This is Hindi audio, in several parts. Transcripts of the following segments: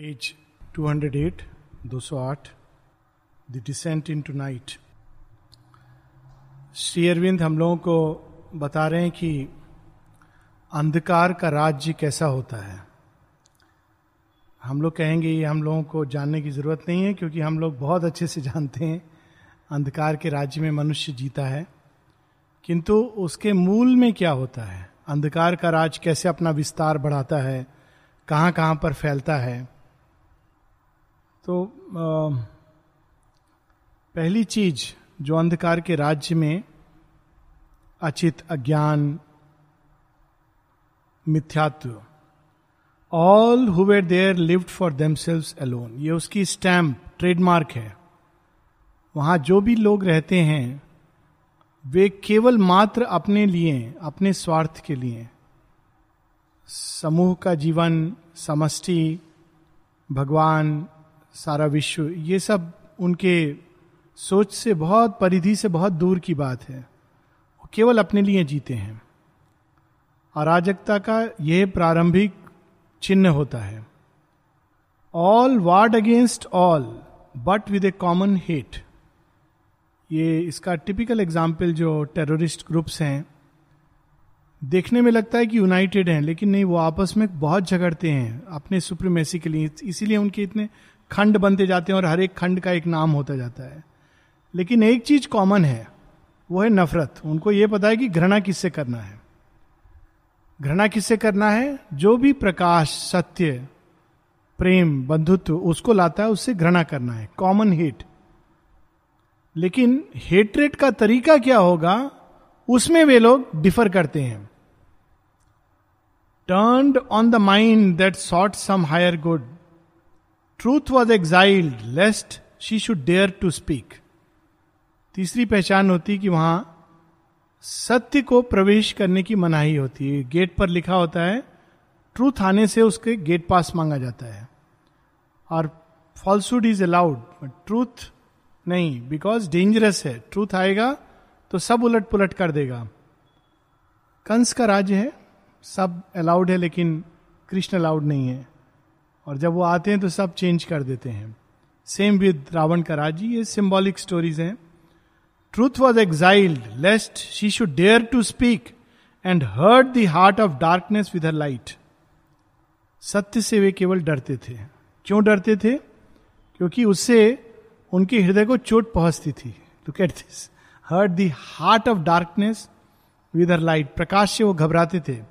Page 208 208 the descent into night Shri Aurobindo हम लोगों को बता रहे हैं कि अंधकार का राज्य कैसा होता है। हम लोग कहेंगे ये हम लोगों को जानने की ज़रूरत नहीं है क्योंकि हम लोग बहुत अच्छे से जानते हैं, अंधकार के राज्य में मनुष्य जीता है। किंतु उसके मूल में क्या होता है? अंधकार का राज कैसे अपना विस्तार बढ़ाता है? कहाँ कहाँ पर फैलता है? तो आ, पहली चीज़ जो अंधकार के राज्य में अचित अज्ञान मिथ्यात्व all who were there lived for themselves alone ये उसकी स्टैम्प ट्रेडमार्क है। वहाँ जो भी लोग रहते हैं वे केवल मात्र अपने लिए अपने स्वार्थ के लिए समूह का जीवन समष्टि भगवान सारा विश्व, ये सब उनके सोच से बहुत, परिधि से बहुत दूर की बात है। वो केवल अपने लिए जीते हैं। अराजकता का यह प्रारंभिक चिन्ह होता है। All warred against all but with a common hate ये इसका टिपिकल एग्ज़ाम्पल जो टेररिस्ट ग्रुप्स हैं, देखने में लगता है कि यूनाइटेड हैं, लेकिन नहीं, वो आपस में बहुत झगड़ते हैं, अपने सुप्रीमेसी के लिए। इसीलिए उनके इतने खंड बनते जाते हैं और हर एक खंड का एक नाम होता जाता है। लेकिन एक चीज़ कॉमन है, वो है नफरत। उनको ये पता है कि घृणा किससे करना है। घृणा किससे करना है? जो भी प्रकाश, सत्य, प्रेम, बंधुत्व, उसको लाता है, उससे घृणा करना है। कॉमन हेट लेकिन हेटरेट का तरीका क्या होगा? उसमें वे लोग डिफर करते हैं। Turned on the mind that sought some higher good truth was exiled lest she should dare to speak तीसरी पहचान होती कि वहाँ सत्य को प्रवेश करने की मनाही होती है। गेट पर लिखा होता है ट्रूथ आने से उसके गेट पास मांगा जाता है। और falsehood is allowed but truth नहीं बिकॉज़ डेंजरस है। ट्रूथ आएगा तो सब उलट पुलट कर देगा। कंस का राज्य है, सब अलाउड है, लेकिन कृष्ण अलाउड नहीं है। और जब वो आते हैं तो सब चेंज कर देते हैं। सेम विद रावण का राज्य ये सिंबॉलिक स्टोरीज हैं। Truth was exiled lest she should dare to speak and hurt the heart of darkness with her light सत्य से वे केवल डरते थे। क्यों डरते थे? क्योंकि उससे उनके हृदय को चोट पहुँचती थी। Look at this hurt the heart of darkness with her light प्रकाश से वो घबराते थे।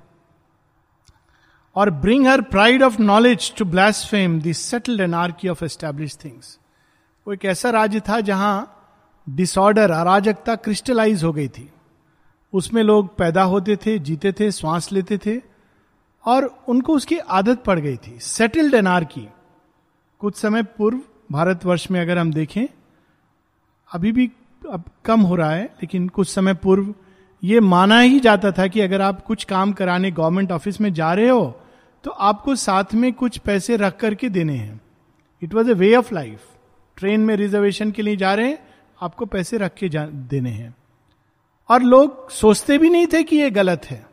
और bring her pride of knowledge to blaspheme the settled anarchy of establish things वो एक ऐसा राज्य था जहाँ डिसऑर्डर अराजकता क्रिस्टलाइज हो गई थी। उसमें लोग पैदा होते थे, जीते थे, श्वास लेते थे और उनको उसकी आदत पड़ गई थी। सेटल्ड एन एनार्की कुछ समय पूर्व भारतवर्ष में अगर हम देखें, अभी भी अब कम हो रहा है, लेकिन कुछ समय पूर्व ये माना ही जाता था कि अगर आप कुछ काम कराने गवर्नमेंट ऑफ़िस में जा रहे हो तो आपको साथ में कुछ पैसे रख करके देने हैं। It was a way of life train में रिजर्वेशन के लिए जा रहे हैं, आपको पैसे रख के देने हैं। और लोग सोचते भी नहीं थे कि ये गलत है।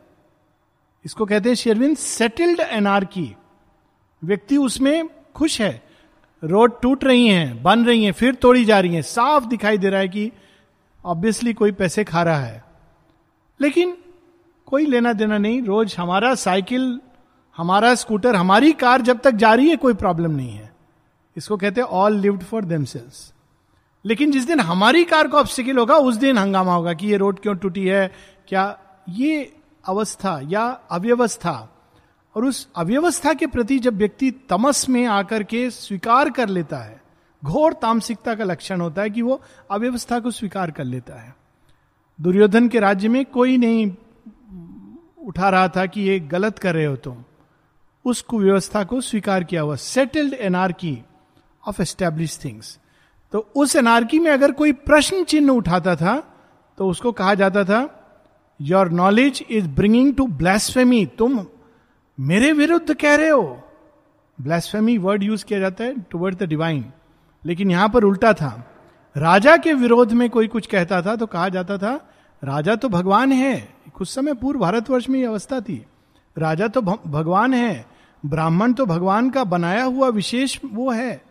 इसको कहते हैं शेरविन सेटल्ड एनार्की व्यक्ति उसमें खुश है। रोड टूट रही हैं, बन रही हैं, फिर तोड़ी जा रही हैं। साफ़ दिखाई दे रहा है कि ऑब्वियसली कोई पैसे खा रहा है। लेकिन कोई लेना देना नहीं। रोज हमारा साइकिल, हमारा स्कूटर, हमारी कार जब तक जा रही है, कोई प्रॉब्लम नहीं है। इसको कहते हैं ऑल लिव्ड फॉर देमसेल्स लेकिन जिस दिन हमारी कार को ऑब्स्टिकल होगा, उस दिन हंगामा होगा कि ये रोड क्यों टूटी है, क्या ये अवस्था या अव्यवस्था और उस अव्यवस्था के प्रति जब व्यक्ति तमस में आकर के स्वीकार कर लेता है, घोर तामसिकता का लक्षण होता है कि वो अव्यवस्था को स्वीकार कर लेता है। दुर्योधन के राज्य में कोई नहीं उठा रहा था कि ये गलत कर रहे हो तुम। उस कुव्यवस्था को स्वीकार किया हुआ settled anarchy of establish things तो उस एनार्की में अगर कोई प्रश्न चिन्ह उठाता था तो उसको कहा जाता था your knowledge is bringing to blasphemy तुम मेरे विरुद्ध कह रहे हो। ब्लैसफेमी वर्ड यूज़ किया जाता है टूवर्ड द डिवाइन लेकिन यहाँ पर उल्टा था। राजा के विरोध में कोई कुछ कहता था तो कहा जाता था राजा तो भगवान है। कुछ समय पूर्व भारतवर्ष में यह अवस्था थी। राजा तो भगवान है। ब्राह्मण तो भगवान का बनाया हुआ विशेष वो है।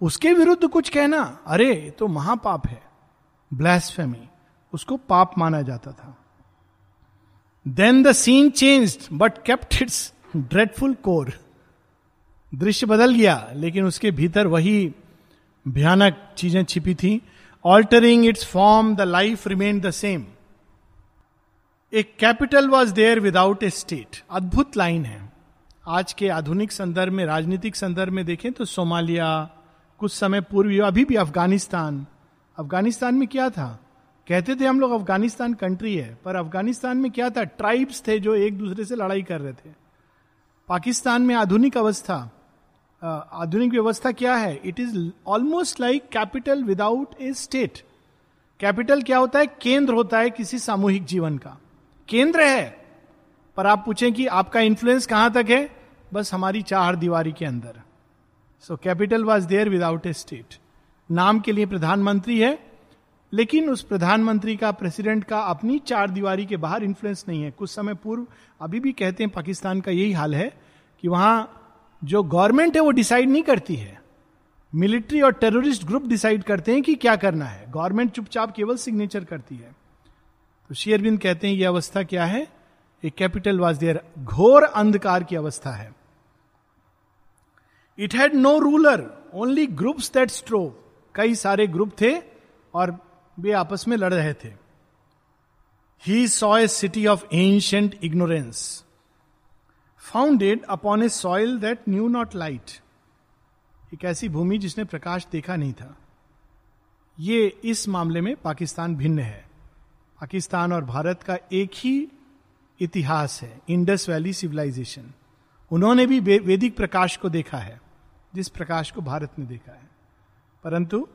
उसके विरुद्ध कुछ कहना, अरे तो महापाप है। ब्लैसफेमी उसको पाप माना जाता था। Then the scene change but kept its dreadful core दृश्य बदल गया, लेकिन उसके भीतर वही भयानक चीज़ें छिपी थी। Altering its form the life remain the same a capital was there without a state अद्भुत लाइन है। आज के आधुनिक संदर्भ में, राजनीतिक संदर्भ में देखें तो सोमालिया, कुछ समय पूर्व अभी भी अफ़गानिस्तान। अफ़गानिस्तान में क्या था? कहते थे हम लोग अफ़गानिस्तान कंट्री है, पर अफ़गानिस्तान में क्या था? ट्राइब्स थे जो एक दूसरे से लड़ाई कर रहे थे। पाकिस्तान में आधुनिक अवस्था। आधुनिक व्यवस्था क्या है? It is almost like capital without a state capital क्या होता है? केंद्र होता है किसी सामूहिक जीवन का। केंद्र है। पर आप पूछें कि आपका इन्फ्लुएंस कहाँ तक है? बस हमारी चार दीवारी के अंदर। So capital was there without a state नाम के लिए प्रधानमंत्री है, लेकिन उस प्रधानमंत्री का प्रेसिडेंट का अपनी चार दीवारी के बाहर इन्फ्लुएंस नहीं है। कुछ समय पूर्व अभी भी कहते हैं, पाकिस्तान का यही हाल है कि वहाँ जो गवर्नमेंट है वो डिसाइड नहीं करती है। मिलिट्री और टेररिस्ट ग्रुप डिसाइड करते हैं कि क्या करना है। गवर्नमेंट चुपचाप केवल सिग्नेचर करती है। तो शेयरबिंद कहते हैं, ये अवस्था क्या है? A capital was there. घोर अंधकार की अवस्था है। It had no ruler, only groups that strove कई सारे ग्रुप थे और वे आपस में लड़ रहे थे। He saw a city of ancient ignorance founded upon a soil that knew not light एक ऐसी भूमि जिसने प्रकाश देखा नहीं था। ये इस मामले में पाकिस्तान भिन्न है। पाकिस्तान और भारत का एक ही इतिहास है, इंडस वैली सिविलाइजेशन। उन्होंने भी वैदिक प्रकाश को देखा है, जिस प्रकाश को भारत ने देखा है। परंतु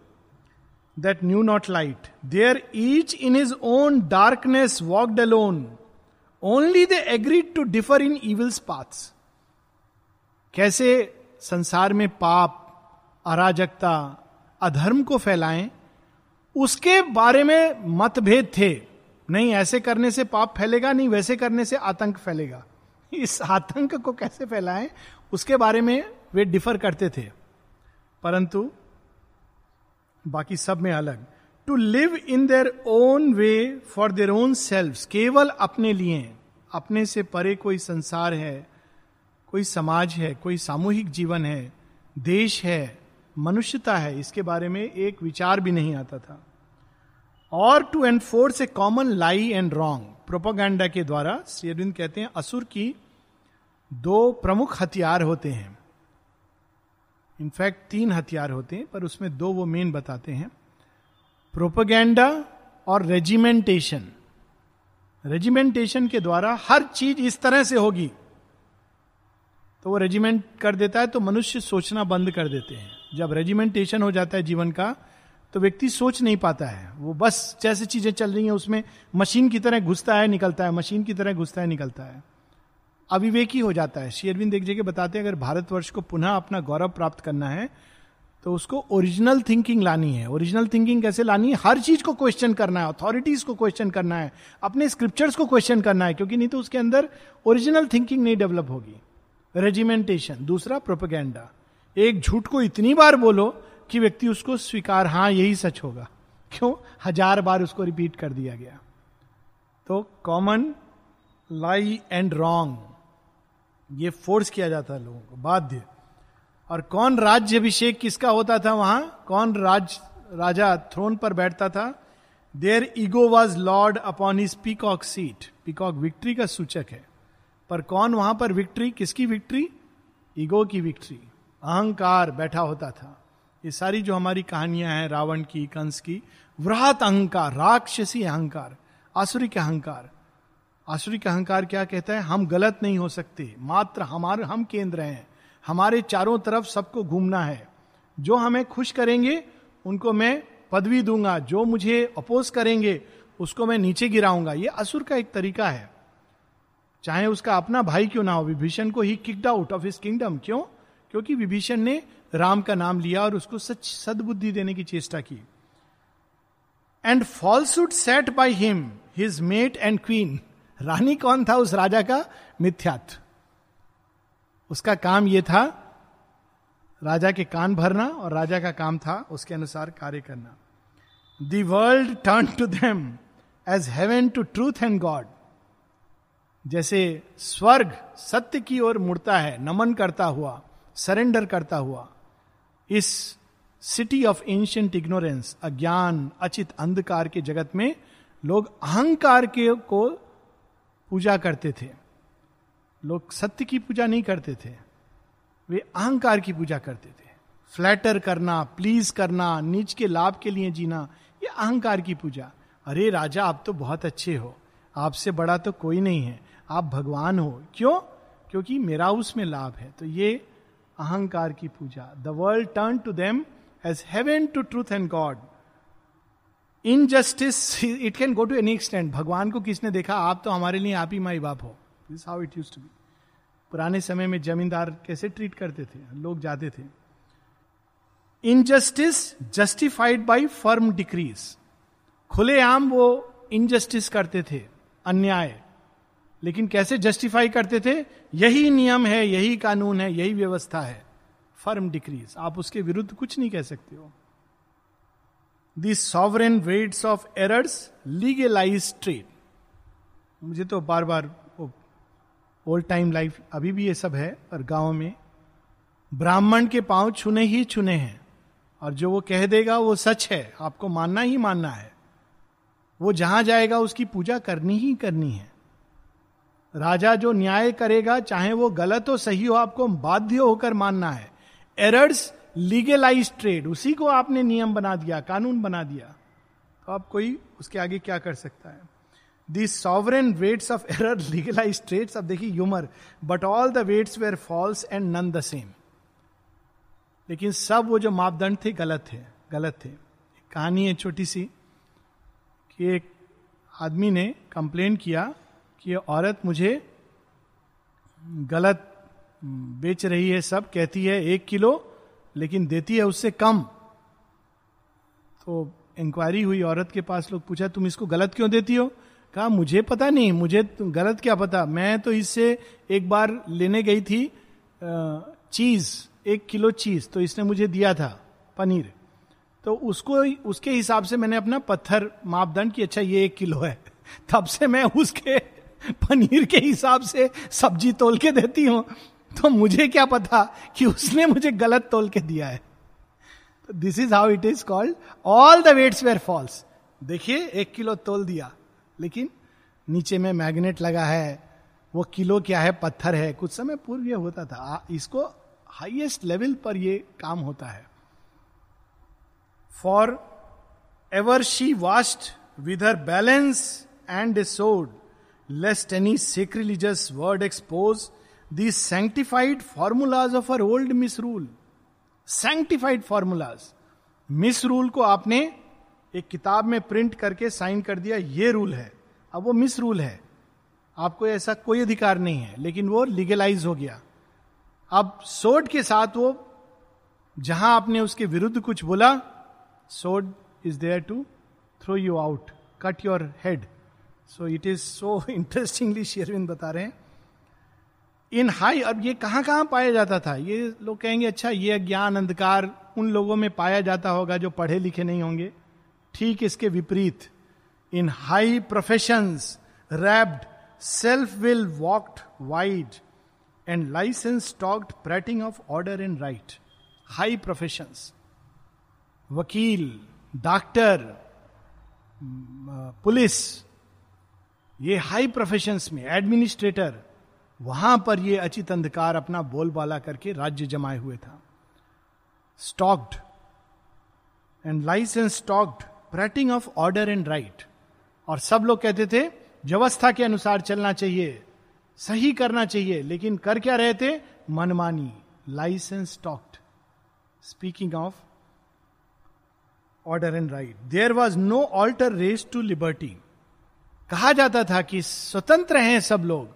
that knew not light there each in his own darkness walked alone only they agreed to differ in evil's paths कैसे संसार में पाप, अराजकता, अधर्म को फैलाएँ, उसके बारे में मतभेद थे। नहीं, ऐसे करने से पाप फैलेगा नहीं, वैसे करने से आतंक फैलेगा। इस आतंक को कैसे फैलाएँ, उसके बारे में वे डिफर करते थे। परंतु, बाकी सब में अलग। To live in their own way for their own self केवल अपने लिए, अपने से परे कोई संसार है, कोई समाज है, कोई सामूहिक जीवन है, देश है, मनुष्यता है, इसके बारे में एक विचार भी नहीं आता था। और to enforce a common lie and wrong propaganda के द्वारा श्री अरविंद कहते हैं, असुर की दो प्रमुख हथियार होते हैं। इनफैक्ट तीन हथियार होते हैं, पर उसमें दो वो मेन बताते हैं। प्रोपोगेंडा और रेजिमेंटेशन रेजिमेंटेशन के द्वारा हर चीज़ इस तरह से होगी। तो वो रेजिमेंट कर देता है तो मनुष्य सोचना बंद कर देते हैं। जब रेजिमेंटेशन हो जाता है जीवन का तो व्यक्ति सोच नहीं पाता है। वो बस जैसे चीज़ें चल रही हैं, उसमें मशीन की तरह घुसता है, निकलता है, मशीन की तरह घुसता है, निकलता है। अविवेकी हो जाता है। शेयरविंद देख जगह बताते हैं, अगर भारतवर्ष को पुनः अपना गौरव प्राप्त करना है तो उसको ओरिजिनल थिंकिंग लानी है। ओरिजिनल थिंकिंग कैसे लानी है? हर चीज़ को क्वेश्चन करना है अथॉरिटीज को क्वेश्चन करना है, अपने स्क्रिप्चर्स को क्वेश्चन करना है, क्योंकि नहीं तो उसके अंदर ओरिजिनल थिंकिंग नहीं डेवलप होगी। रेजिमेंटेशन दूसरा प्रोपेगेंडा एक झूठ को इतनी बार बोलो कि व्यक्ति उसको स्वीकार हाँ यही सच होगा। क्यों? हज़ार बार उसको रिपीट कर दिया गया। तो कॉमन लाई एंड रॉन्ग, ये फोर्स किया जाता है लोगों को, बाध्य। और कौन राज्य अभिषेक किसका होता था वहाँ? कौन राज, राजा थ्रोन पर बैठता था? There ego was lord upon his peacock seat. Peacock victory का सूचक है। पर कौन वहाँ पर विक्ट्री? किसकी विक्ट्री? ईगो की विक्ट्री। अहंकार बैठा होता था। ये सारी जो हमारी कहानियाँ हैं, रावण की, कंस की वृहत अहंकार, राक्षसी अहंकार, आसुरी आसुरिक अहंकार। आसुरी आसुरिक अहंकार क्या कहता है? हम गलत नहीं हो सकते। मात्र हमारे, हम केंद्र हैं। हमारे चारों तरफ़ सबको घूमना है। जो हमें खुश करेंगे, उनको मैं पदवी दूँगा। जो मुझे अपोज करेंगे, उसको मैं नीचे गिराऊँगा। ये असुर का एक तरीका है। चाहे उसका अपना भाई क्यों ना हो, विभीषण को ही kicked out of his kingdom क्यों? क्योंकि विभीषण ने राम का नाम लिया और उसको सच सदबुद्धि देने की चेष्टा की। And falsehood set by him his mate and queen रानी कौन था उस राजा का? मिथ्यात्व उसका काम यह था, राजा के कान भरना और राजा का काम था उसके अनुसार कार्य करना। World turn to them as heaven to truth and god जैसे स्वर्ग सत्य की ओर मुड़ता है, नमन करता हुआ, सरेंडर करता हुआ। इस सिटी ऑफ़ एंशियंट इग्नोरेंस, अज्ञान, अचित, अंधकार के जगत में लोग अहंकार के को पूजा करते थे। लोग सत्य की पूजा नहीं करते थे। वे अहंकार की पूजा करते थे। फ्लैटर करना प्लीज़ करना, नीच के लाभ के लिए जीना, ये अहंकार की पूजा। अरे राजा, आप तो बहुत अच्छे हो। आपसे बड़ा तो कोई नहीं है। आप भगवान हो। क्यों? क्योंकि मेरा उसमें लाभ है। तो ये अहंकार की पूजा। The world turn to them as heaven to truth and god in justice it can go to any extent भगवान को किसने देखा? आप तो हमारे लिए आप ही माई बाप हो this how it used to be पुराने समय में जमींदार कैसे ट्रीट करते थे? लोग जाते थे। Injustice justified by firm decrees खुलेआम वो इनजस्टिस करते थे। अन्याय। लेकिन कैसे जस्टिफाई करते थे? यही नियम है, यही कानून है, यही व्यवस्था है। फर्म डिक्रीज आप उसके विरुद्ध कुछ नहीं कह सकते हो। The sovereign weights of errors legalize trade मुझे तो बार बार ओल्ड टाइम लाइफ अभी भी ये सब है और गाँव में ब्राह्मण के पाँव छुने ही छुने हैं। और जो वो कह देगा, वो सच है। आपको मानना ही मानना है। वो जहाँ जाएगा, उसकी पूजा करनी ही करनी है। राजा जो न्याय करेगा, चाहे वो गलत हो, सही हो, आपको बाध्य होकर मानना है। एरर्स लीगलाइज ट्रेड उसी को आपने नियम बना दिया, कानून बना दिया। तो आप कोई उसके आगे क्या कर सकता है? The sovereign weights of error legalize trades अब देखिए humour but all the weights were false and none the same लेकिन सब वो जो मापदंड थे, गलत थे गलत थे। कहानी है छोटी सी कि एक आदमी ने कंप्लेन किया कि ये औरत मुझे गलत बेच रही है, सब कहती है, एक किलो, लेकिन देती है उससे कम। तो इंक्वायरी हुई औरत के पास, लोग पूछा, तुम इसको गलत क्यों देती हो? कहा, मुझे पता नहीं, मुझे गलत क्या पता? मैं तो इससे एक बार लेने गई थी चीज़, एक किलो चीज़ तो इसने मुझे दिया था, पनीर। तो उसको, उसके हिसाब से मैंने अपना पत्थर मापदंड कि अच्छा ये एक किलो है। तब से मैं उसके पनीर के हिसाब से सब्ज़ी तोल के देती हूँ तो मुझे क्या पता कि उसने मुझे गलत तोल के दिया है। This is how it is called all the weights were false देखिए, एक किलो तोल दिया, लेकिन नीचे में मैग्नेट लगा है, वो किलो क्या है, पत्थर है। कुछ समय पूर्व ये होता था। इसको हाइएस्ट लेवल पर ये काम होता है। Forever she was with her balance and a sword lest any sacrilegious word expose these sanctified formulas of our old misrule. Sanctified formulas misrule को आपने एक किताब में प्रिंट करके साइन कर दिया, ये रूल है। अब वो मिस रूल है। आपको ऐसा कोई अधिकार नहीं है, लेकिन वो लीगलाइज हो गया। अब सोड के साथ वो, जहाँ आपने उसके विरुद्ध कुछ बोला sword is there to throw you out cut your head so it is so interestingly Sherwin बता रहे हैं। इन हाई अब ये कहाँ कहाँ पाया जाता था? ये लोग कहेंगे अच्छा ये ज्ञान अंधकार, उन लोगों में पाया जाता होगा जो पढ़े लिखे नहीं होंगे। ठीक इसके विपरीत in high profession wrapped self will walked wide and licence stalked prating of order and right high profession वकील डॉक्टर पुलिस ये हाई प्रोफेशन में एडमिनिस्ट्रेटर वहाँ पर ये अचित अंधकार अपना बोलबाला करके राज्य जमाए हुए था। Stalked and licence stalked prating of order and right और सब लोग कहते थे, व्यवस्था के अनुसार चलना चाहिए, सही करना चाहिए, लेकिन कर क्या रहे थे? मनमानी licence stalked speaking of order and right there was no altar raised to liberty कहा जाता था कि स्वतंत्र हैं सब लोग,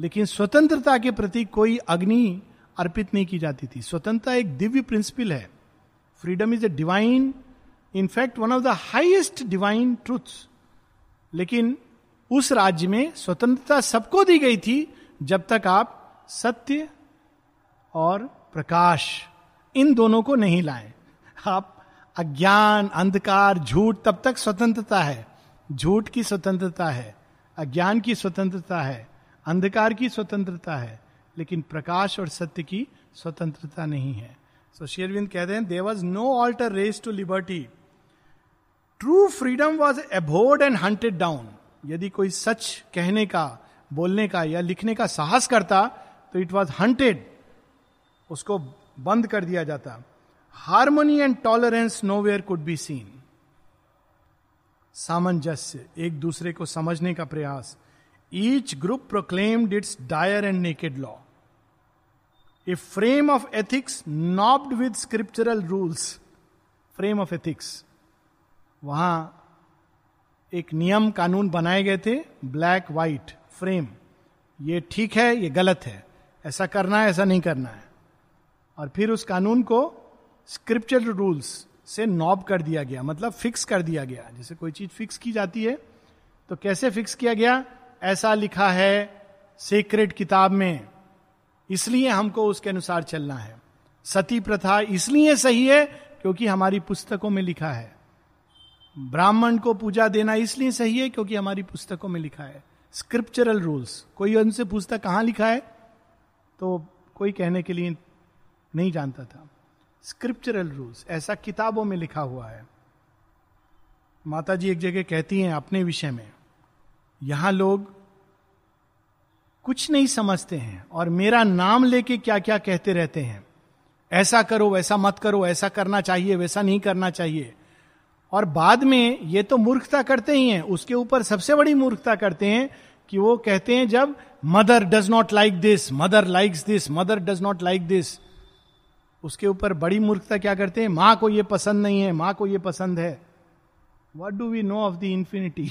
लेकिन स्वतंत्रता के प्रति कोई अग्नि अर्पित नहीं की जाती थी। स्वतंत्रता एक दिव्य प्रिंसिपल है। Freedom is a divine in fact one of the highest divine truth लेकिन उस राज्य में स्वतंत्रता सबको दी गई थी, जब तक आप सत्य और प्रकाश इन दोनों को नहीं लाए। आप अज्ञान, अंधकार, झूठ, तब तक स्वतंत्रता है। झूठ की स्वतंत्रता है, अज्ञान की स्वतंत्रता है, अंधकार की स्वतंत्रता है, लेकिन प्रकाश और सत्य की स्वतंत्रता नहीं है। सो शेरविंद कहते हैं there was no altar raised to liberty true freedom was abhorred and hunted down यदि कोई सच कहने का, बोलने का या लिखने का साहस करता तो इट वॉज़ हंटेड उसको बंद कर दिया जाता। Harmony and tolerance nowhere could be seen सामंजस्य, एक दूसरे को समझने का प्रयास। Each group proclaimed its dire and naked law a frame of ethics knobbed with scriptural rules frame of ethics वहाँ एक नियम कानून बनाए गए थे ब्लैक व्हाइट फ्रेम ये ठीक है, ये गलत है। ऐसा करना है, ऐसा नहीं करना है। और फिर उस कानून को स्क्रिप्चरल रूल्स से नॉब कर दिया गया मतलब फिक्स कर दिया गया। जैसे कोई चीज़ फिक्स की जाती है तो कैसे फिक्स किया गया? ऐसा लिखा है सीक्रेट किताब में, इसलिए हमको उसके अनुसार चलना है। सती प्रथा इसलिए सही है क्योंकि हमारी पुस्तकों में लिखा है। ब्राह्मण को पूजा देना इसलिए सही है क्योंकि हमारी पुस्तकों में लिखा है। स्क्रिप्चरल रूल्स कोई उनसे पूछता कहाँ लिखा है? तो कोई कहने के लिए नहीं जानता था। स्क्रिप्चरल रूल्स ऐसा किताबों में लिखा हुआ है। माता जी एक जगह कहती हैं अपने विषय में, यहाँ लोग कुछ नहीं समझते हैं और मेरा नाम लेके क्या क्या कहते रहते हैं। ऐसा करो, वैसा मत करो, ऐसा करना चाहिए, वैसा नहीं करना चाहिए। और बाद में ये तो मूर्खता करते ही हैं। उसके ऊपर सबसे बड़ी मूर्खता करते हैं कि वो कहते हैं जब, mother does not like this, mother likes this, mother does not like this. उसके ऊपर बड़ी मूर्खता क्या करते हैं? माँ को ये पसंद नहीं है, माँ को ये पसंद है। What do we know of the infinity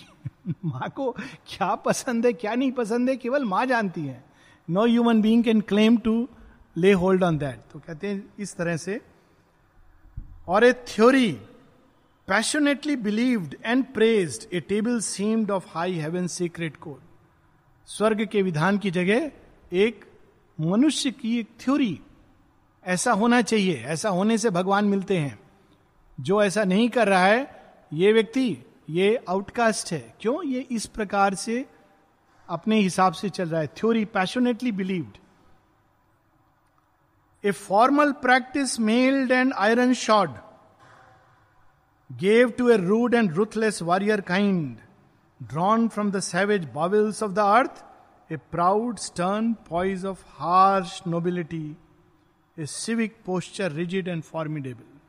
माँ को क्या पसंद है, क्या नहीं पसंद है? केवल माँ जानती है। No human being can claim to lay hold on that तो कहते हैं इस तरह से। और a theory passionately believed and praised a table seemed of high heaven secret code स्वर्ग के विधान की जगह एक मनुष्य की एक थ्योरी ऐसा होना चाहिए, ऐसा होने से भगवान मिलते हैं। जो ऐसा नहीं कर रहा है, ये व्यक्ति, ये आउटकास्ट है। क्यों? ये इस प्रकार से अपने हिसाब से चल रहा है। Theory passionately believed a formal practice mailed and iron shod gave to a rude and ruthless warrior kind drawn from the savage bowels of the earth a proud stern poise of harsh nobility a civic posture rigid and formidable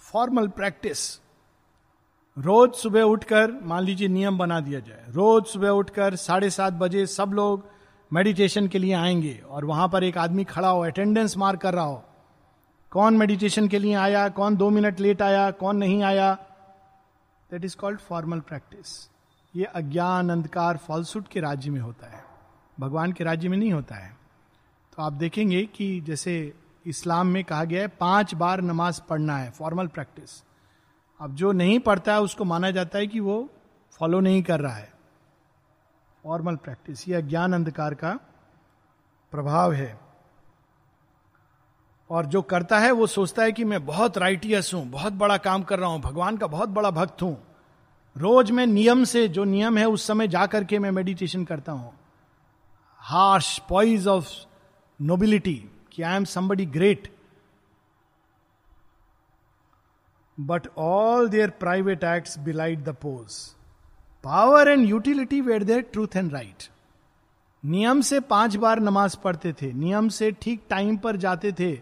formal practice रोज सुबह उठकर, मान लीजिए नियम बना दिया जाए। रोज सुबह उठकर साढ़े सात बजे सब लोग मेडिटेशन के लिए आएँगे और वहाँ पर एक आदमी खड़ा हो अटेंडेंस मार कर रहा हो। कौन मेडिटेशन के लिए आया? कौन दो मिनट लेट आया? कौन नहीं आया? That is called formal practice ये अज्ञान, अंधकार फॉल्सूट के राज्य में होता है। भगवान के राज्य में नहीं होता है। तो आप देखेंगे कि जैसे इस्लाम में कहा गया है, पाँच बार नमाज़ पढ़ना है फॉर्मल प्रैक्टिस अब जो नहीं पढ़ता है, उसको माना जाता है कि वो फॉलो नहीं कर रहा है। फॉर्मल प्रैक्टिस यह अज्ञान अंधकार का प्रभाव है। और जो करता है, वो सोचता है कि मैं बहुत राइटियस हूँ, बहुत बड़ा काम कर रहा हूँ, भगवान का बहुत बड़ा भक्त हूँ। रोज मैं नियम से, जो नियम है, उस समय जाकर के मैं मेडिटेशन करता हूँ। हार्श पॉइज ऑफ़ नोबिलिटी कि I am somebody great but all their private acts belied the pose power and utility were their truth and right नियम से पाँच बार नमाज़ पढ़ते थे, नियम से ठीक टाइम पर जाते थे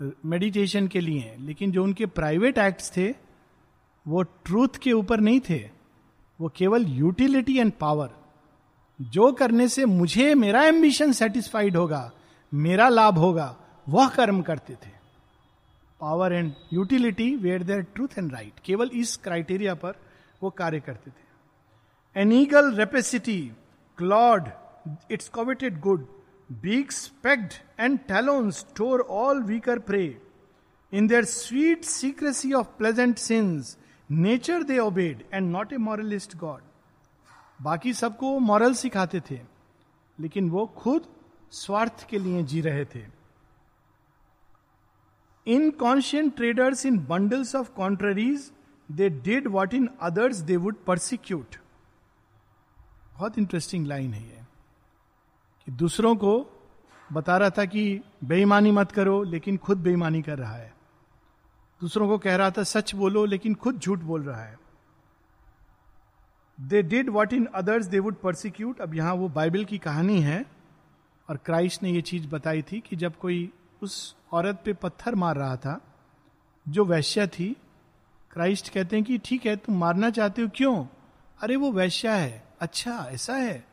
मेडिटेशन के लिए, लेकिन जो उनके प्राइवेट एक्ट्स थे, वो ट्रूथ के ऊपर नहीं थे, वो केवल यूटिलिटी एंड पावर जो करने से मुझे मेरा एम्बिशन सेटिस्फाइड होगा मेरा लाभ होगा, वह कर्म करते थे। Power and utility were their truth and right केवल इस क्राइटेरिया पर वो कार्य करते थे। An eagle rapacity clawed its coveted good beak specked and talon store all weaker prey in their sweet secrecy of pleasant sins nature they obeyed and not a moralist God बाकी सबको मॉरल सिखाते थे, लेकिन वो खुद स्वार्थ के लिए जी रहे थे। Inconscient traitors in bundles of contraries they did what in others they would persecute बहुत इंटरेस्टिंग लाइन है ये। कि दूसरों को बता रहा था कि बेईमानी मत करो, लेकिन खुद बेईमानी कर रहा है। दूसरों को कह रहा था, सच बोलो, लेकिन खुद झूठ बोल रहा है। They did what in others they would persecute अब यहाँ वो बाइबल की कहानी है। और क्राइस्ट ने ये चीज़ बताई थी कि जब कोई उस औरत पे पत्थर मार रहा था, जो वैश्या थी, क्राइस्ट कहते हैं कि ठीक है, तुम मारना चाहते हो क्यों? अरे वो वैश्या है। अच्छा ऐसा है।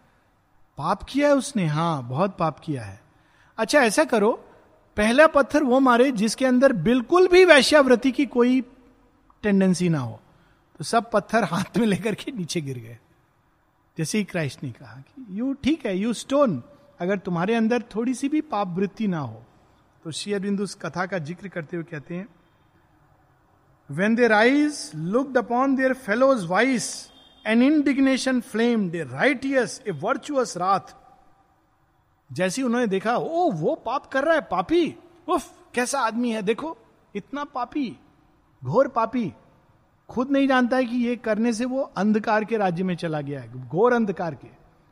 पाप किया है उसने? हाँ बहुत पाप किया है। अच्छा ऐसा करो, पहला पत्थर वो मारे जिसके अंदर बिल्कुल भी वैश्यावृत्ति की कोई टेंडेंसी ना हो। तो सब पत्थर हाथ में लेकर के नीचे गिर गए। जैसे ही क्राइस्ट ने कहा कि यू ठीक है यू स्टोन अगर तुम्हारे अंदर थोड़ी सी भी पाप वृत्ति ना हो तो श्री बिंदु कथा का ज़िक्र करते हुए कहते हैं when their eyes looked upon their fellows vice an indignation flame the righteous a virtuous wrath जैसी उन्होंने देखा, ओ, वो पाप कर रहा है, पापी। उफ, कैसा आदमी है, देखो, इतना पापी, घोर पापी। खुद नहीं जानता है कि ये करने से वो अंधकार के राज्य में चला गया है, घोर अंधकार के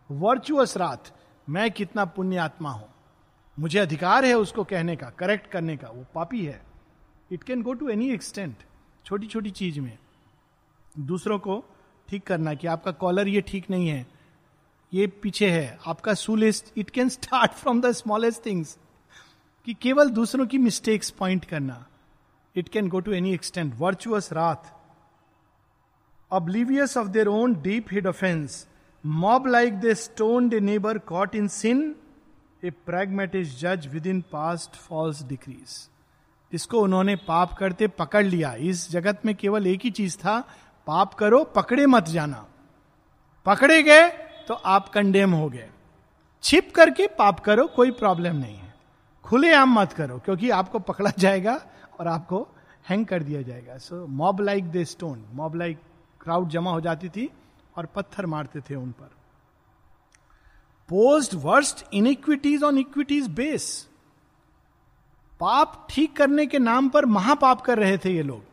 वर्चुअस रात मैं कितना पुण्य आत्मा हूँ? मुझे अधिकार है उसको कहने का करेक्ट करने का। वो पापी है। It can go to any extent छोटी छोटी चीज़ में। दूसरों को ठीक करना कि आपका कॉलर ये ठीक नहीं है ये पीछे है आपका सूलेस्ट it can start from the smallest things कि केवल दूसरों की मिस्टेक्स पॉइंट करना। It can go to any extent virtuous wrath oblivious of their own deep hid offense, mob like they stoned a neighbor caught in sin, a pragmatist judge within past false decrees. इसको उन्होंने पाप करते पकड़ लिया। इस जगत में केवल एक ही चीज़ था पाप करो पकड़े मत जाना। पकड़े गए तो आप कंडेम हो गए। छिप करके पाप करो कोई प्रॉब्लम नहीं है। खुले आम मत करो क्योंकि आपको पकड़ा जाएगा और आपको हैंग कर दिया जाएगा। So mob like they stone mob like crowd जमा हो जाती थी। और पत्थर मारते थे उन पर। Post worst iniquities on equities base पाप ठीक करने के नाम पर महापाप कर रहे थे ये लोग।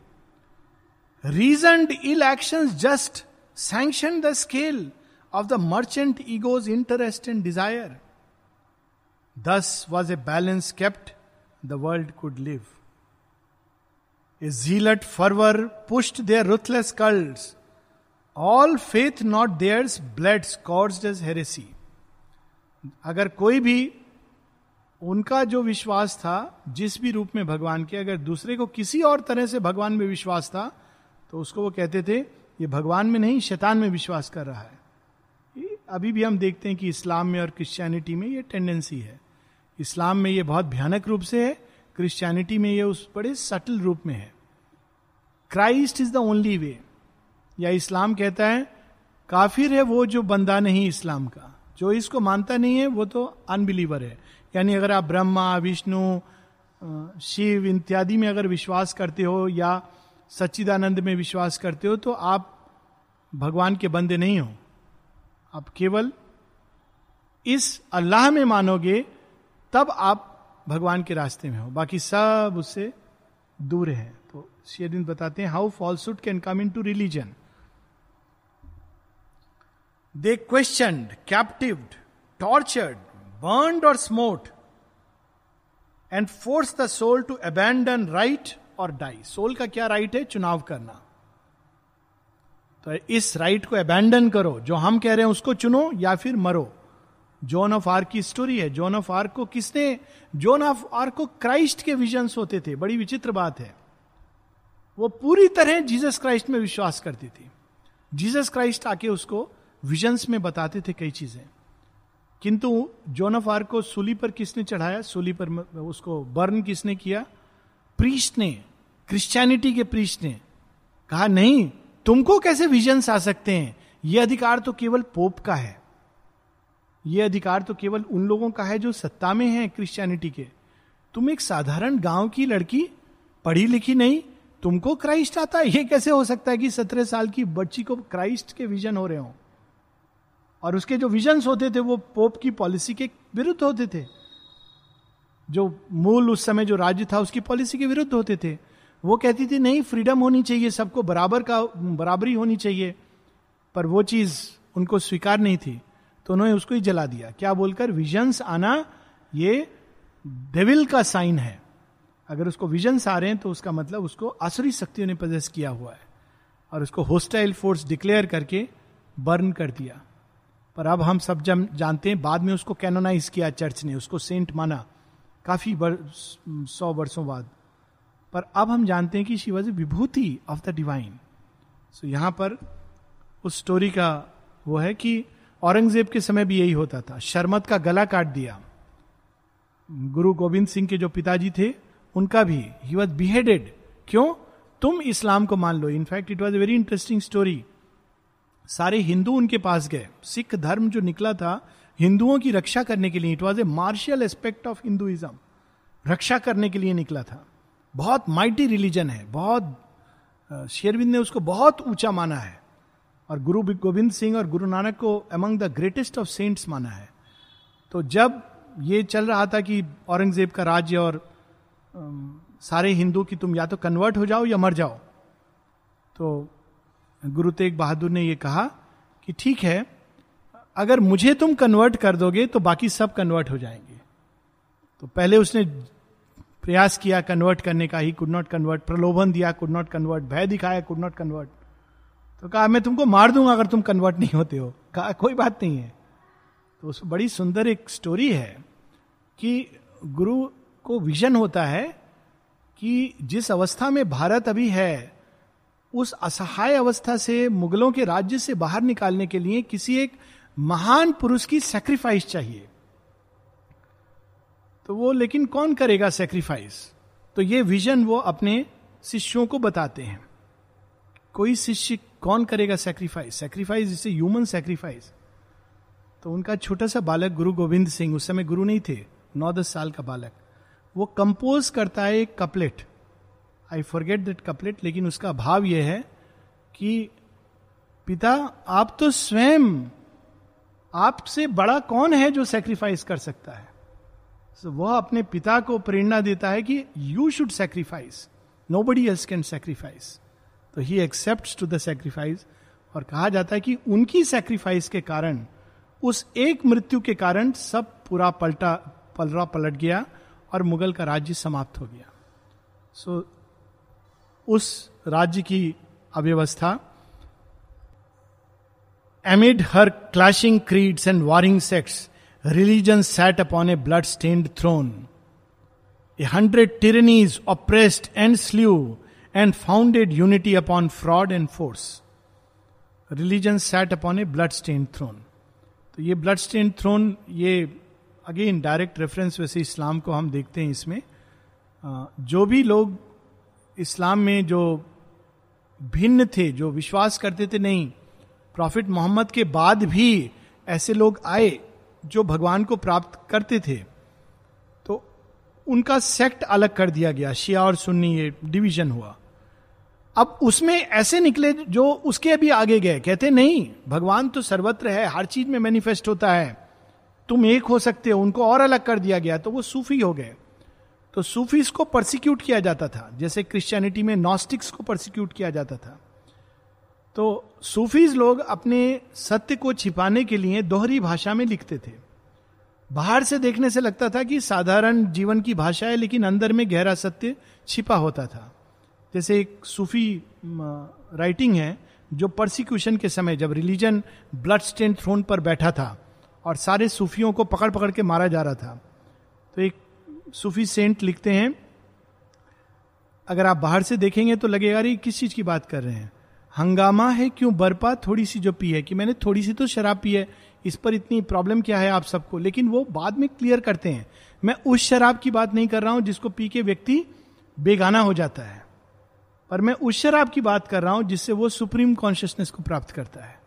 Reason ill action just sanction the scale of the merchant egos interest and desire thus was a balance kept the world could live a zealot fervour pushed their ruthless cults all faith not theirs blood scourged as heresy अगर कोई भी उनका जो विश्वास था, जिस भी रूप में भगवान के, अगर दूसरे को किसी और तरह से भगवान में विश्वास था तो उसको वो कहते थे, ये भगवान में नहीं, शैतान में विश्वास कर रहा है। अभी भी हम देखते हैं कि इस्लाम में और क्रिश्चियनिटी में ये टेंडेंसी है। इस्लाम में ये बहुत भयानक रूप से है, क्रिश्चियनिटी में ये उस बड़े सटल रूप में है। Christ is the only way या इस्लाम कहता है, काफिर है वो जो बंदा नहीं इस्लाम का। जो इसको मानता नहीं है, वो तो अनबिलीवर है। यानी अगर आप ब्रह्मा, विष्णु शिव इत्यादि में अगर विश्वास करते हो या सच्चिदानंद में विश्वास करते हो तो आप भगवान के बंदे नहीं हो। आप केवल इस अल्लाह में मानोगे, तब आप भगवान के रास्ते में हो। बाकी सब उससे दूर है। तो शेरविंद बताते हैं how falsehood can come into religion they question captived tortured burned or smote and force the soul to abandon right or die soul का क्या राइट है चुनाव करना तो इस राइट को अबैंडन करो। जो हम कह रहे हैं, उसको चुनो या फिर मरो। जोन ऑफ़ आर्क की स्टोरी है। जोन ऑफ़ आर्क को किसने जोन ऑफ़ आर्क को क्राइस्ट के विजन्स होते थे। बड़ी विचित्र बात है। वो पूरी तरह जीसस क्राइस्ट में विश्वास करती थी। जीसस क्राइस्ट आके उसको विजन्स में बताते थे कई चीज़ें। किंतु जोन ऑफ़ आर्क को सूली पर किसने चढ़ाया? सूली पर उसको बर्न किसने किया? प्रीस्ट ने क्रिश्चियनिटी के प्रीस्ट ने। कहा, नहीं, तुमको कैसे विजन्स आ सकते हैं? यह अधिकार तो केवल पोप का है। यह अधिकार तो केवल उन लोगों का है जो सत्ता में है क्रिश्चियनिटी के। तुम एक साधारण गाँव की लड़की, पढ़ी लिखी नहीं, तुमको क्राइस्ट आता है? ये कैसे हो सकता है कि सत्रह साल की बच्ची को क्राइस्ट के विजन हो रहे हो? और उसके जो विजन्स होते थे, वो पोप की पॉलिसी के विरुद्ध होते थे। जो मूल उस समय जो राज्य था, उसकी पॉलिसी के विरुद्ध होते थे। वो कहती थी, नहीं फ्रीडम होनी चाहिए, सबको बराबर का, बराबरी होनी चाहिए। पर वो चीज़ उनको स्वीकार नहीं थी तो उन्होंने उसको ही जला दिया। क्या बोलकर विजन्स आना, ये डेविल का साइन है। अगर उसको विजन्स आ रहे हैं तो उसका मतलब उसको आसुरी शक्तियों ने प्रदर्श किया हुआ है। और उसको होस्टाइल फोर्स डिक्लेयर करके बर्न कर दिया। पर अब हम सब जब जानते हैं बाद में उसको कैनोनाइज किया चर्च ने उसको सेंट माना। काफ़ी बर, सौ वर्षों बाद। पर अब हम जानते हैं कि she was a vibhuti of the divine so यहाँ पर उस स्टोरी का वो है कि औरंगज़ेब के समय भी यही होता था। शर्मत का गला काट दिया। गुरु गोविंद सिंह के जो पिताजी थे उनका भी। ही वॉज़ बिहेडेड क्यों? तुम इस्लाम को मान लो। In fact it was a very interesting story सारे हिंदू उनके पास गए। सिख धर्म जो निकला था, हिंदुओं की रक्षा करने के लिए it was a martial aspect of Hinduism रक्षा करने के लिए निकला था। बहुत माइटी रिलीजन है। बहुत शेरविंद ने उसको बहुत ऊँचा माना है। और गुरु गोविंद सिंह और गुरु नानक को among the greatest of saints माना है। तो जब ये चल रहा था कि औरंगज़ेब का राज्य और सारे हिंदू की तुम या तो कन्वर्ट हो जाओ या मर जाओ तो गुरु तेग बहादुर ने यह कहा कि ठीक है, अगर मुझे तुम कन्वर्ट कर दोगे तो बाकी सब कन्वर्ट हो जाएँगे। तो पहले उसने प्रयास किया कन्वर्ट करने का ही कुड नॉट कन्वर्ट प्रलोभन दिया कुड नॉट कन्वर्ट भय दिखाया कुड नॉट कन्वर्ट तो कहा, मैं तुमको मार दूँगा अगर तुम कन्वर्ट नहीं होते हो। कहा, कोई बात नहीं है। तो उस बड़ी सुंदर एक स्टोरी है कि गुरु को विजन होता है कि जिस अवस्था में भारत अभी है उस असहाय अवस्था से, मुगलों के राज्य से बाहर निकालने के लिए किसी एक महान पुरुष की सेक्रीफाइस चाहिए। तो वो लेकिन कौन करेगा सेक्रीफाइस तो ये विजन वो अपने शिष्यों को बताते हैं। कोई शिष्य कौन करेगा सेक्रीफाइस सेक्रीफाइस जिसे ह्यूमन सेक्रीफाइस तो उनका छोटा सा बालक गुरु गोविंद सिंह, उस समय गुरु नहीं थे, नौ दस साल का बालक, वो कंपोज करता है एक couplet I forget that couplet लेकिन उसका भाव यह है कि पिता आप तो स्वयं आपसे बड़ा कौन है जो सेक्रीफाइस कर सकता है? So, वह अपने पिता को प्रेरणा देता है कि you should sacrifice nobody else can sacrifice तो he accept to the sacrifice और कहा जाता है कि उनकी सेक्रीफाइस के कारण उस एक मृत्यु के कारण सब पूरा पलटा पलरा पलट गया और मुगल का राज्य समाप्त हो गया। सो so, उस राज्य की अव्यवस्था। Amid her clashing creeds and warring sects religion sat upon a blood stained throne a hundred tyrannies oppressed and slew and founded unity upon fraud and force religion sat upon a blood stain throne तो ये ब्लड स्टेन थ्रोन ये अगेन डायरेक्ट रेफरेंस वैसे इस्लाम को हम देखते हैं इसमें। जो भी लोग इस्लाम में जो भिन्न थे, जो विश्वास करते थे, नहीं, प्रॉफिट मोहम्मद के बाद भी ऐसे लोग आए जो भगवान को प्राप्त करते थे। तो उनका सेक्ट अलग कर दिया गया, शिया और सुन्नी ये डिवीज़न हुआ। अब उसमें ऐसे निकले जो उसके अभी आगे गए, कहते, नहीं, भगवान तो सर्वत्र है, हर चीज़ में मैनिफेस्ट होता है। तुम एक हो सकते हो, उनको और अलग कर दिया गया तो वो सूफी हो गए। तो सूफीज को परसिक्यूट किया जाता था। जैसे क्रिश्चियनिटी में नॉस्टिक्स को परसिक्यूट किया जाता था। तो सूफीज लोग अपने सत्य को छिपाने के लिए दोहरी भाषा में लिखते थे। बाहर से देखने से लगता था कि साधारण जीवन की भाषा है, लेकिन अंदर में गहरा सत्य छिपा होता था। जैसे एक सूफी राइटिंग है, जो परसिक्यूशन के समय जब रिलीजन ब्लड स्टेन थ्रोन पर बैठा था और सारे सूफियों को पकड़ पकड़ के मारा जा रहा था। तो एक सूफी सेंट लिखते हैं, अगर आप बाहर से देखेंगे तो लगेगा रही किस चीज़ की बात कर रहे हैं? हंगामा है, क्यों बर्पा? थोड़ी सी जो पी है, कि मैंने थोड़ी सी तो शराब पी है, इस पर इतनी प्रॉब्लम क्या है आप सबको? लेकिन वो बाद में क्लियर करते हैं। मैं उस शराब की बात नहीं कर रहा हूँ जिसको पी के व्यक्ति बेगाना हो जाता है, पर मैं उस शराब की बात कर रहा हूँ जिससे वो सुप्रीम कॉन्शियसनेस को प्राप्त करता है।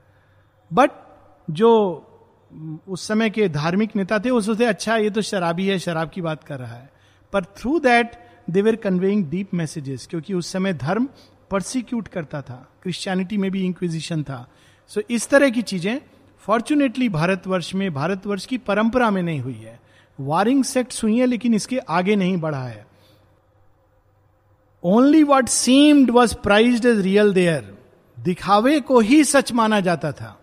बट जो उस समय के धार्मिक नेता थे वो सोचते अच्छा ये तो शराबी है शराब की बात कर रहा है. पर through that they were conveying deep messages क्योंकि उस समय धर्म परसिक्यूट करता था। क्रिश्चियनिटी में भी इंक्विजिशन था। सो so, इस तरह की चीज़ें फॉर्चुनेटली भारतवर्ष में भारतवर्ष की परंपरा में नहीं हुई है। वारिंग सेक्ट हुई है लेकिन इसके आगे नहीं बढ़ा है। Only what seemed was prized as real there दिखावे को ही सच माना जाता था।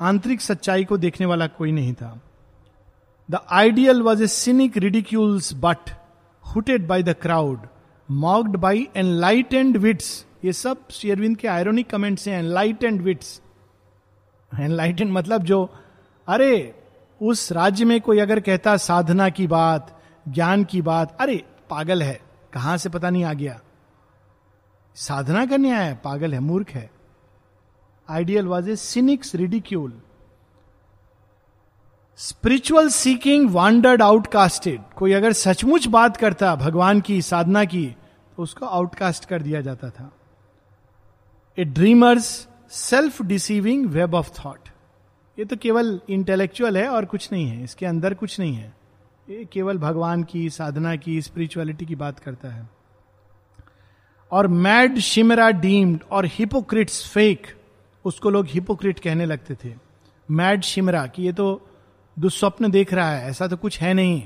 आंतरिक सच्चाई को देखने वाला कोई नहीं था। The ideal was a cynic ridicules but hooted by the crowd mocked by enlight and wits ये सब शेयरविंद के आयरोनिक कमेंट्स हैं एनलाइट एंड विट्स एनलाइट मतलब जो, अरे, उस राज्य में कोई अगर कहता साधना की बात, ज्ञान की बात, अरे, पागल है, कहाँ से पता नहीं आ गया? साधना करने आया है, पागल है, मूर्ख है। Ideal was a cynics ridicule. Spiritual seeking wandered outcasted. कोई अगर सचमुच बात करता भगवान की, साधना की तो उसको आउटकास्ट कर दिया जाता था। A dreamers self deceiving web of thought. ये तो केवल इंटेलेक्चुअल है और कुछ नहीं है। इसके अंदर कुछ नहीं है। ये केवल भगवान की, साधना की, स्पिरिचुअलिटी की बात करता है। और मैड शिमरा डीम्ड और हिपोक्रिट्स फेक। उसको लोग हिपोक्रिट कहने लगते थे। मैड शिमरा कि ये तो दुस्वप्न देख रहा है, ऐसा तो कुछ है नहीं।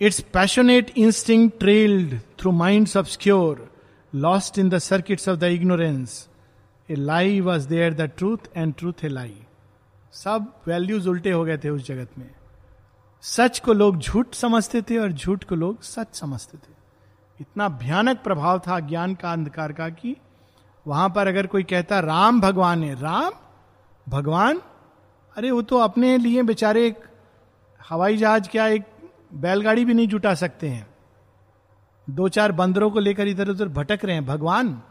Its passionate instinct trailed through mind obscure lost in the circuits of the ignorance a lie was there the truth and truth a lie सब वैल्यूज़ उल्टे हो गए थे उस जगत में। सच को लोग झूठ समझते थे और झूठ को लोग सच समझते थे। इतना भयानक प्रभाव था ज्ञान का अंधकार का कि वहाँ पर अगर कोई कहता, राम भगवान है। राम? भगवान? अरे, वो तो अपने लिए बेचारे एक हवाई जहाज़ क्या एक बैलगाड़ी भी नहीं जुटा सकते हैं। दो चार बंदरों को लेकर इधर उधर भटक रहे हैं। भगवान?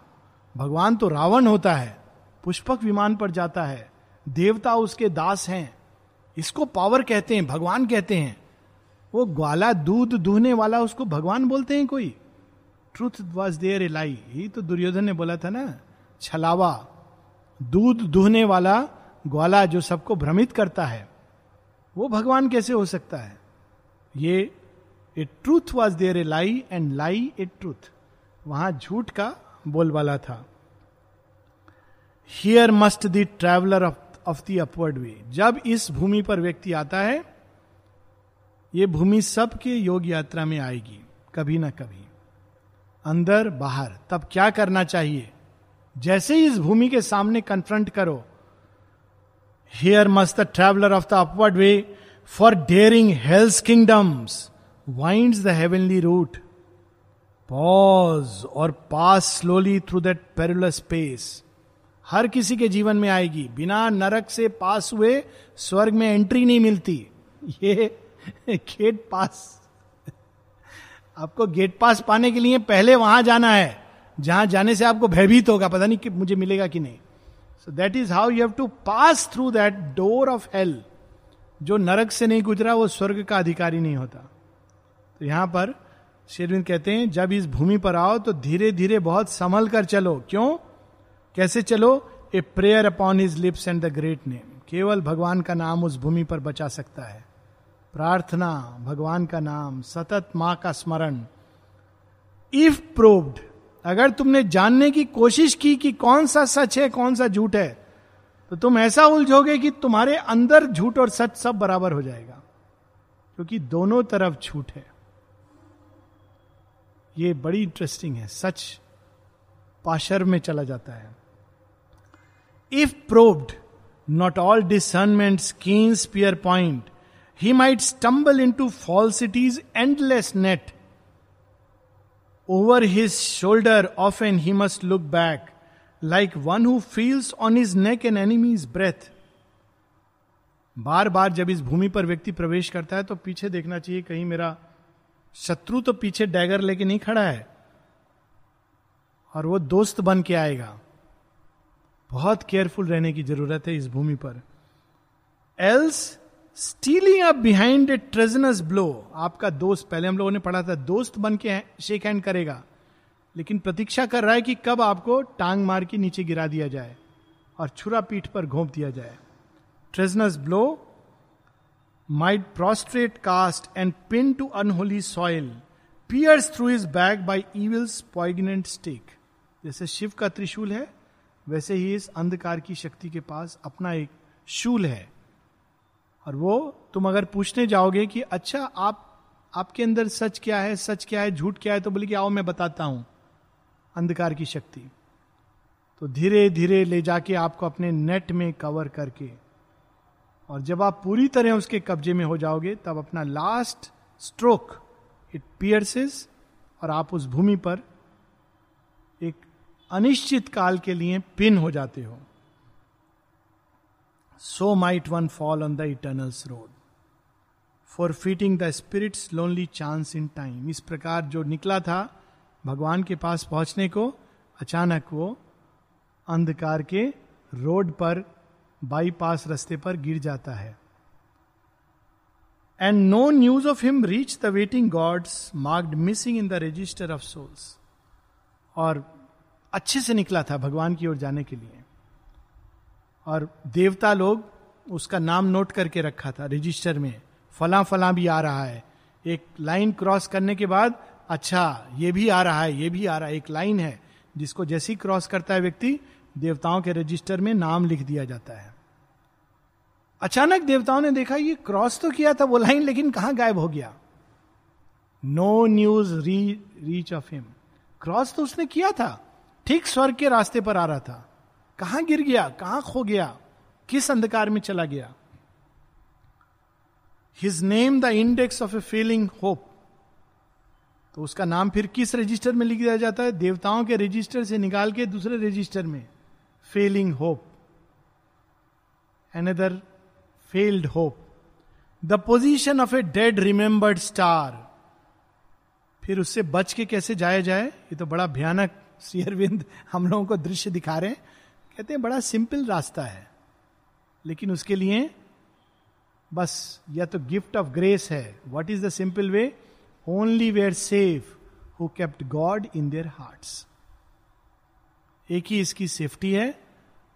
भगवान तो रावण होता है, पुष्पक विमान पर जाता है, देवता उसके दास हैं। इसको पावर कहते हैं, भगवान कहते हैं। वो ग्वाला दूध दूहने वाला उसको भगवान बोलते हैं कोई? Truth was there a lie. ही तो दुर्योधन ने बोला था ना। छलावा, दूध दूहने वाला ग्वाला जो सबको भ्रमित करता है, वो भगवान कैसे हो सकता है? ये a truth was there a lie and lie a truth वहाँ झूठ का बोलबाला था। Here must the traveller of the upward way जब इस भूमि पर व्यक्ति आता है, ये भूमि सबके योग यात्रा में आएगी, कभी ना कभी। अंदर, बाहर, तब क्या करना चाहिए? जैसे ही इस भूमि के सामने कन्फ्रंट करो here must the traveller of the upward way for daring hells kingdoms wind the heavenly route pause और pass slowly through that perilous space हर किसी के जीवन में आएगी। बिना नरक से पास हुए स्वर्ग में एंट्री नहीं मिलती। ये गेट पास आपको गेट पास पाने के लिए पहले वहाँ जाना है। जहाँ जाने से आपको भयभीत होगा, पता नहीं कि मुझे मिलेगा कि नहीं। So that is how you have to pass through that door of hell जो नरक से नहीं गुजरा, वो स्वर्ग का अधिकारी नहीं होता। तो यहाँ पर शेरविंद कहते हैं, जब इस भूमि पर आओ तो धीरे धीरे बहुत संभल कर चलो। क्यों? कैसे चलो? A prayer upon his lips and the great name केवल भगवान का नाम उस भूमि पर बचा सकता है। प्रार्थना, भगवान का नाम, सतत माँ का स्मरण। इफ़ प्रोव्ड अगर तुमने जानने की कोशिश की कि कौन सा सच है, कौन सा झूठ है तो तुम ऐसा उलझोगे कि तुम्हारे अंदर झूठ और सच सब बराबर हो जाएगा, क्योंकि दोनों तरफ़ झूठ है। ये बड़ी इंटरेस्टिंग है, सच पाशर में चला जाता है। If proved not all discernment keen spear point he might stumble into falsities endless net his shoulder of an he must look back like one who feels on his neck an enemies breath बार बार जब इस भूमि पर व्यक्ति प्रवेश करता है तो पीछे देखना चाहिए, कहीं मेरा शत्रु तो पीछे डैगर लेके नहीं खड़ा है। और वो दोस्त बन के आएगा। बहुत केयरफुल रहने की ज़रूरत है इस भूमि पर। Else stealing up behind a treasonous blow आपका दोस्त, पहले हम लोगों ने पढ़ा था, दोस्त बन के शेक हैंड करेगा। लेकिन प्रतीक्षा कर रहा है कि कब आपको टांग मार के नीचे गिरा दिया जाए और छुरा पीठ पर घोंप दिया जाए। Treasonous blow might prostrate cast and pin to unholy soil pierce through his back by evils poignant stake. जैसे शिव का त्रिशूल है, वैसे ही इस अंधकार की शक्ति के पास अपना एक शूल है। और वो तुम अगर पूछने जाओगे कि अच्छा आप, आपके अंदर सच क्या है, सच क्या है, झूठ क्या है? तो बोले कि आओ, मैं बताता हूँ अंधकार की शक्ति। तो धीरे धीरे ले जाके आपको अपने नेट में कवर करके और जब आप पूरी तरह उसके कब्जे में हो जाओगे, तब अपना लास्ट स्ट्रोक इट पियर्सेस और आप उस भूमि पर एक अनिश्चित काल के लिए पिन हो जाते हो। So might one fall on the eternals road forfeiting the spirits lonely chance in time इस प्रकार जो निकला था, भगवान के पास पहुँचने को, अचानक वो अंधकार के रोड पर बाईपास रस्ते पर गिर जाता है। And no news of him reach the waiting gods marked missing in the register of souls और अच्छे से निकला था भगवान की ओर जाने के लिए। और देवता लोग उसका नाम नोट करके रखा था रजिस्टर में। फला फला भी आ रहा है। एक लाइन क्रॉस करने के बाद अच्छा ये भी आ रहा है, ये भी आ रहा है। एक लाइन है जिसको जैसे ही क्रॉस करता है व्यक्ति, देवताओं के रजिस्टर में नाम लिख दिया जाता है। अचानक देवताओं ने देखा, ये क्रॉस तो किया था वो लाइन लेकिन कहाँ गायब हो गया? No news re reach of him cross तो उसने किया था। ठीक स्वर्ग के रास्ते पर आ रहा था। कहाँ गिर गया? कहाँ खो गया? किस अंधकार में चला गया? His name the index of a failing hope तो उसका नाम फिर किस रजिस्टर में लिख दिया जाता है? देवताओं के रजिस्टर से निकाल के दूसरे रजिस्टर में। Failing hope another failed hope the position of a dead remembered star फिर उससे बच के कैसे जाया जाए? ये तो बड़ा भयानक श्री अरविंद हम लोगों को दृश्य दिखा रहे हैं। कहते हैं, बड़ा सिंपल रास्ता है। लेकिन उसके लिए बस, या तो गिफ्ट ऑफ़ ग्रेस है। What is the simple way only were safe who kept God in their hearts एक ही इसकी सेफ्टी है।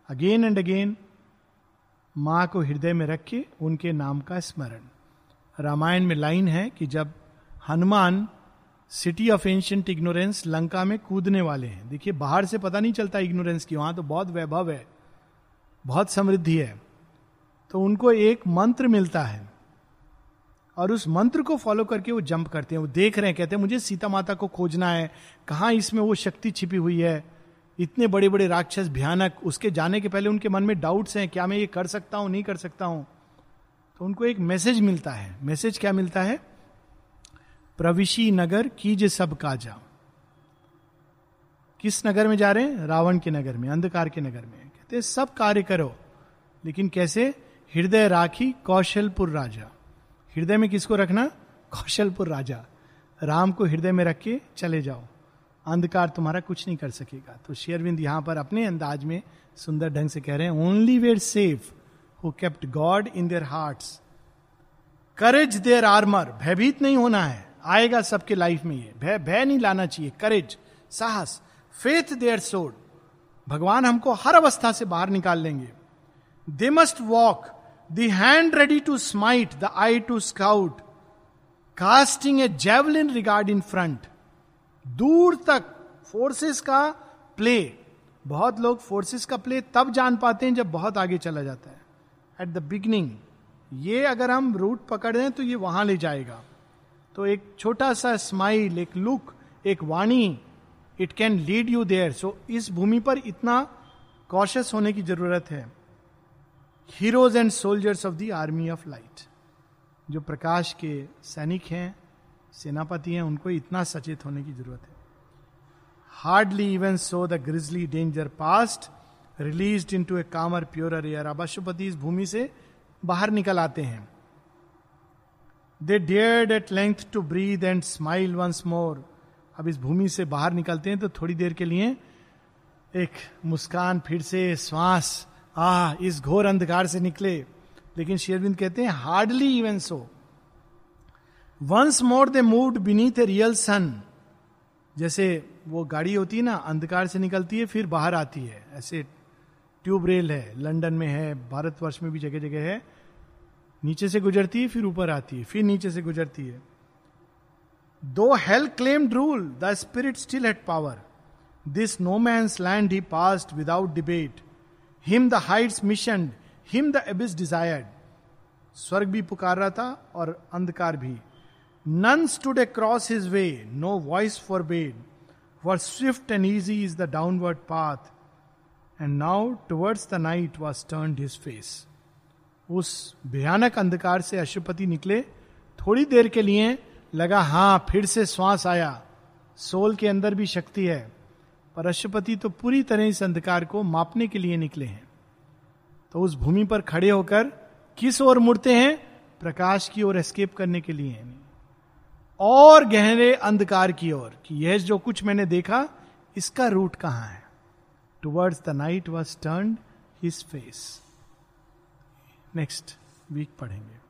अगेन एंड अगेन माँ को हृदय में रख के उनके नाम का स्मरण। रामायण में लाइन है कि जब Hanuman city of ancient ignorance Lanka में कूदने वाले हैं। देखिए, बाहर से पता नहीं चलता इग्नोरेंस की, वहाँ तो बहुत वैभव है, बहुत समृद्धि है। तो उनको एक मंत्र मिलता है और उस मंत्र को फॉलो करके वो जंप करते हैं। वो देख रहे हैं, कहते हैं, मुझे सीता माता को खोजना है। कहाँ इसमें वो शक्ति छिपी हुई है? इतने बड़े बड़े राक्षस भयानक, उसके जाने के पहले उनके मन में डाउट्स हैं, क्या मैं ये कर सकता हूँ, नहीं कर सकता हूँ? तो उनको एक मैसेज मिलता है। मैसेज क्या मिलता है? प्रविशी नगर कीज सब काजा। किस नगर में जा रहे हैं? रावण के नगर में, अंधकार के नगर में। कहते हैं, सब कार्य करो। लेकिन कैसे? हृदय राखी कौशलपुर राजा। हृदय में किसको रखना? कौशलपुर राजा। राम को हृदय में रख के चले जाओ। अंधकार तुम्हारा कुछ नहीं कर सकेगा। तो शेयरविंद यहाँ पर अपने अंदाज में सुंदर ढंग से कह रहे हैं only were safe who kept God in their heart courage their armour भयभीत नहीं होना है। आएगा सबके लाइफ में ये। भय भय नहीं लाना चाहिए। करेज साहस फेथ देयर सोड भगवान हमको हर अवस्था से बाहर निकाल लेंगे। They must walk the hand ready to smite the eye to scout casting a javelin regard in front दूर तक फोर्सेस का प्ले बहुत लोग फोर्सेस का प्ले तब जान पाते हैं जब बहुत आगे चला जाता है। एट द बिगनिंग ये अगर हम रूट पकड़ दें तो ये वहाँ ले जाएगा। तो एक छोटा सा स्माइल एक लुक एक वाणी it can lead you there so इस भूमि पर इतना कॉशस होने की ज़रूरत है। Heroes and soldiers of the army of light जो प्रकाश के सैनिक हैं, सेनापति हैं, उनको इतना सचेत होने की ज़रूरत है। Hardly even so the grizzly danger passed release into a calmer pure air अब अशुपति इस भूमि से बाहर निकल आते हैं। They dared at length to breathe and smile once more अब इस भूमि से बाहर निकलते हैं तो थोड़ी देर के लिए एक मुस्कान फिर से श्वास आ इस घोर अंधकार से निकले। लेकिन शेरविंद कहते हैं hardly even so once more they moved beneath a real sun जैसे वो गाड़ी होती है ना, अंधकार से निकलती है, फिर बाहर आती है। ऐसे ट्यूब रेल है, लंदन में है, भारतवर्ष में भी जगह जगह है। नीचे से गुजरती है, फिर ऊपर आती है, फिर नीचे से गुजरती है। Though hell claimed rule the spirit still at power this no man's land he passed without debate him the heights mission him the abyss desired स्वर्ग भी पुकार रहा था और अंधकार भी। None stood across his way no voice forbade for swift and easy is the downward path and now towards the night was turn his face उस भयानक अंधकार से अशुपति निकले। थोड़ी देर के लिए लगा, हाँ, फिर से श्वास आया। सोल के अंदर भी शक्ति है। पर अशुपति तो पूरी तरह इस अंधकार को मापने के लिए निकले हैं। तो उस भूमि पर खड़े होकर किस ओर मुड़ते हैं? प्रकाश की ओर एस्केप करने के लिए। और गहरे अंधकार की ओर कि यह जो कुछ मैंने देखा, इसका रूट कहाँ है? Towards the night was turn his face next week पढ़ेंगे